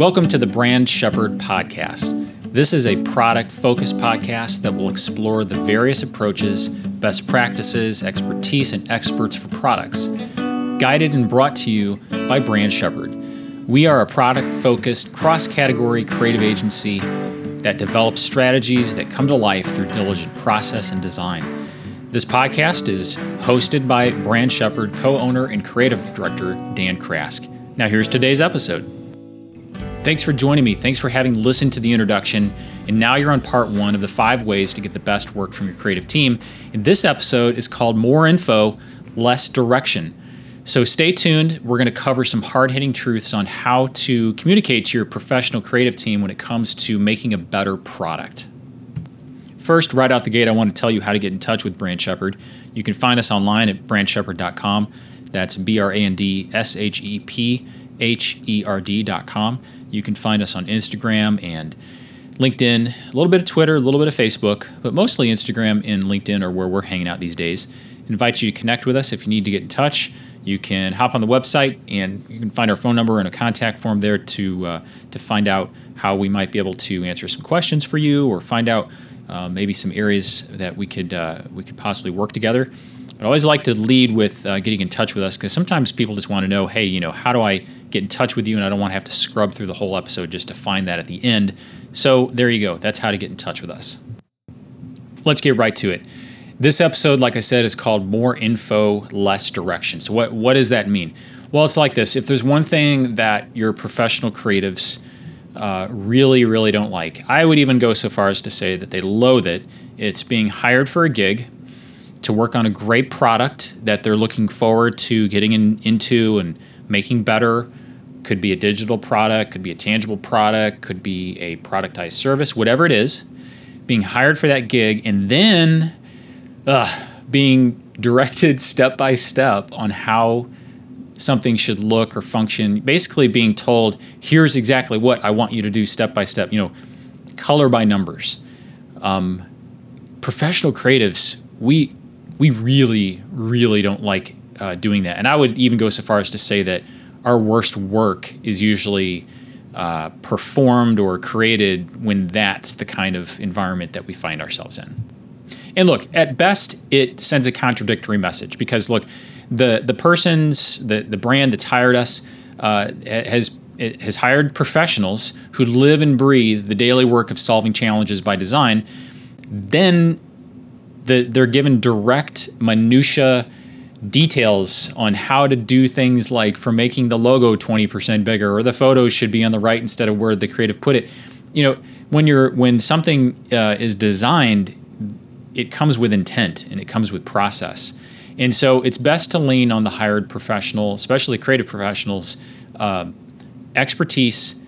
Welcome to the Brand Shepherd Podcast. This is a product focused podcast that will explore the various approaches, best practices, expertise, and experts for products, guided and brought to you by Brand Shepherd. We are a product focused, cross category creative agency that develops strategies that come to life through diligent process and design. This podcast is hosted by Brand Shepherd co owner and creative director Dan Krask. Now, here's today's episode. Thanks for joining me. Thanks for having listened to the introduction. And now you're on part one of the five ways to get the best work from your creative team. And this episode is called More Info, Less Direction. So stay tuned. We're going to cover some hard hitting truths on how to communicate to your professional creative team when it comes to making a better product. First, right out the gate, I want to tell you how to get in touch with Brand Shepherd. You can find us online at brandshepherd.com. That's B R A N D S H E P H E R D.com. You can find us on Instagram and LinkedIn, a little bit of Twitter, a little bit of Facebook, but mostly Instagram and LinkedIn are where we're hanging out these days. invite you to connect with us if you need to get in touch. You can hop on the website and you can find our phone number and a contact form there to uh, to find out how we might be able to answer some questions for you or find out uh, maybe some areas that we could uh, we could possibly work together. But I always like to lead with uh, getting in touch with us because sometimes people just want to know, hey, you know, how do I get in touch with you? And I don't want to have to scrub through the whole episode just to find that at the end. So there you go. That's how to get in touch with us. Let's get right to it. This episode, like I said, is called More Info, Less Direction. So, what, what does that mean? Well, it's like this if there's one thing that your professional creatives uh, really, really don't like, I would even go so far as to say that they loathe it. It's being hired for a gig to work on a great product that they're looking forward to getting in, into and making better. Could be a digital product, could be a tangible product, could be a productized service, whatever it is. Being hired for that gig and then uh, being directed step by step on how something should look or function. Basically, being told, here's exactly what I want you to do step by step, you know, color by numbers. Um, professional creatives, we we really, really don't like uh, doing that. And I would even go so far as to say that our worst work is usually uh, performed or created when that's the kind of environment that we find ourselves in. And look, at best, it sends a contradictory message because look, the the person's the the brand that's hired us uh, has has hired professionals who live and breathe the daily work of solving challenges by design. Then the, they're given direct minutia details on how to do things like for making the logo 20% bigger or the photos should be on the right instead of where the creative put it you know when you're when something uh, is designed it comes with intent and it comes with process and so it's best to lean on the hired professional especially creative professionals uh, expertise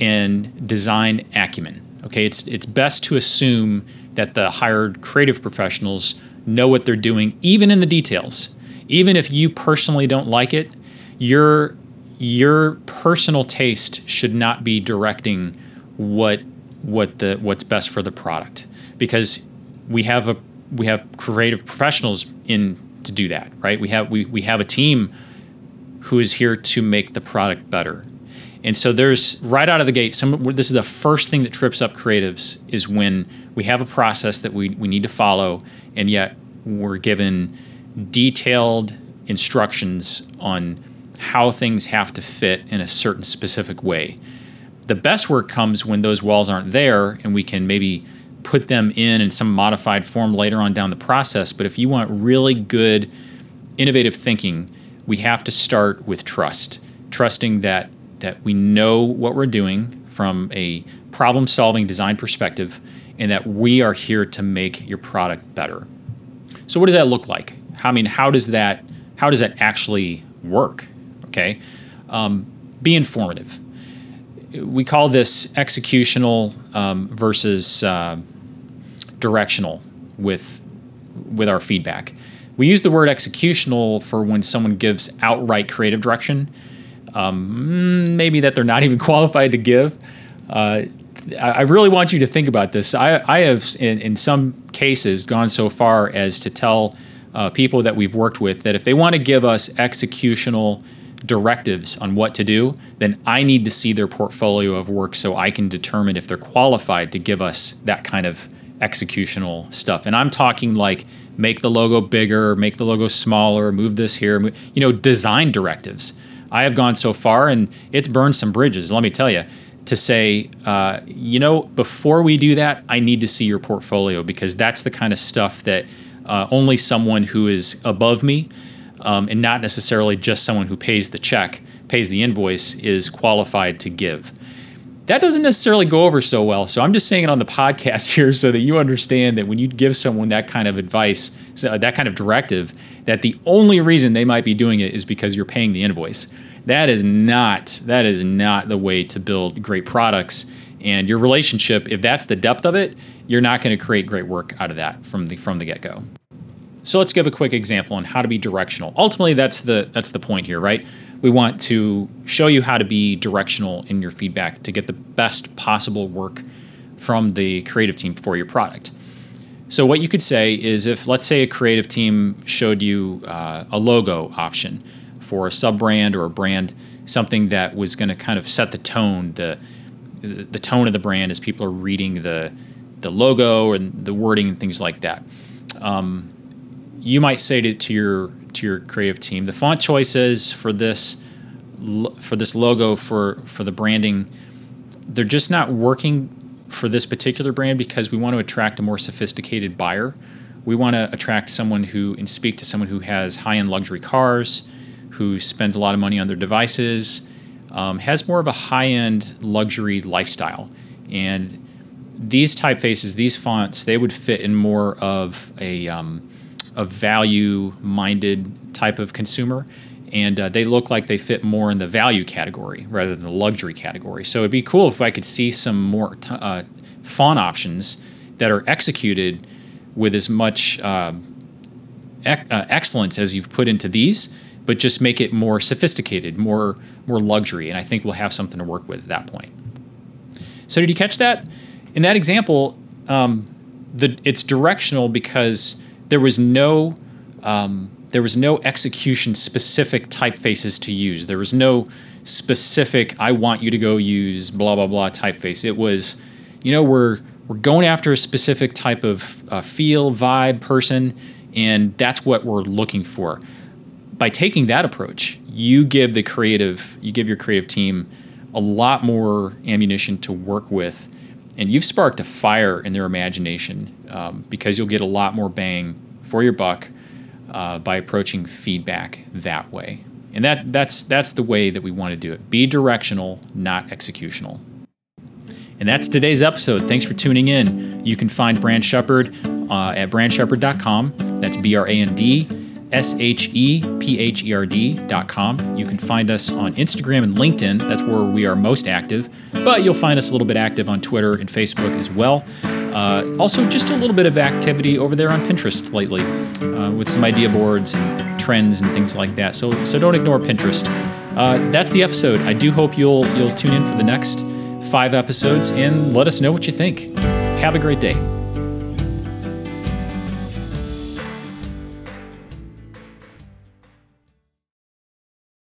and design acumen okay it's it's best to assume that the hired creative professionals know what they're doing, even in the details. Even if you personally don't like it, your your personal taste should not be directing what what the what's best for the product because we have a we have creative professionals in to do that right? We have we, we have a team who is here to make the product better. And so there's right out of the gate, some this is the first thing that trips up creatives is when we have a process that we, we need to follow, and yet we're given detailed instructions on how things have to fit in a certain specific way. The best work comes when those walls aren't there and we can maybe put them in in some modified form later on down the process. But if you want really good, innovative thinking, we have to start with trust. Trusting that that we know what we're doing from a problem solving design perspective and that we are here to make your product better. So what does that look like? I mean, how does that how does that actually work? Okay, um, be informative. We call this executional um, versus uh, directional with with our feedback. We use the word executional for when someone gives outright creative direction um, maybe that they're not even qualified to give. Uh, I really want you to think about this. I, I have, in, in, some cases, gone so far as to tell uh, people that we've worked with that if they want to give us executional directives on what to do, then I need to see their portfolio of work so I can determine if they're qualified to give us that kind of executional stuff. And I'm talking like make the logo bigger, make the logo smaller, move this here, you know, design directives. I have gone so far and it's burned some bridges, let me tell you, to say, uh, you know, before we do that, I need to see your portfolio because that's the kind of stuff that uh, only someone who is above me um, and not necessarily just someone who pays the check, pays the invoice, is qualified to give. That doesn't necessarily go over so well. So I'm just saying it on the podcast here so that you understand that when you give someone that kind of advice, that kind of directive, that the only reason they might be doing it is because you're paying the invoice. That is not that is not the way to build great products. And your relationship, if that's the depth of it, you're not going to create great work out of that from the from the get-go. So let's give a quick example on how to be directional. Ultimately, that's the that's the point here, right? We want to show you how to be directional in your feedback to get the best possible work from the creative team for your product. So what you could say is if let's say a creative team showed you uh, a logo option for a sub brand or a brand, something that was going to kind of set the tone, the the tone of the brand as people are reading the the logo and the wording and things like that. Um, you might say to, to your to your creative team, the font choices for this for this logo for for the branding, they're just not working for this particular brand because we want to attract a more sophisticated buyer. We want to attract someone who and speak to someone who has high end luxury cars, who spends a lot of money on their devices, um, has more of a high end luxury lifestyle, and these typefaces, these fonts, they would fit in more of a um, a value minded type of consumer. And uh, they look like they fit more in the value category rather than the luxury category. So it'd be cool if I could see some more t- uh, font options that are executed with as much uh, ec- excellence as you've put into these, but just make it more sophisticated, more more luxury. And I think we'll have something to work with at that point. So did you catch that? In that example, um, the it's directional because there was no um, there was no execution specific typefaces to use. There was no specific I want you to go use blah blah blah typeface. It was, you know, we're we're going after a specific type of uh, feel, vibe, person, and that's what we're looking for. By taking that approach, you give the creative, you give your creative team a lot more ammunition to work with and you've sparked a fire in their imagination um, because you'll get a lot more bang for your buck uh, by approaching feedback that way. And that that's that's the way that we want to do it. Be directional, not executional. And that's today's episode. Thanks for tuning in. You can find Brand Shepherd uh, at brandshepherd.com. That's B R A N D S H E P H E R D.com. You can find us on Instagram and LinkedIn. That's where we are most active. But you'll find us a little bit active on Twitter and Facebook as well. Uh, also, just a little bit of activity over there on Pinterest lately uh, with some idea boards and trends and things like that. So, so don't ignore Pinterest. Uh, that's the episode. I do hope you'll you'll tune in for the next five episodes and let us know what you think. Have a great day.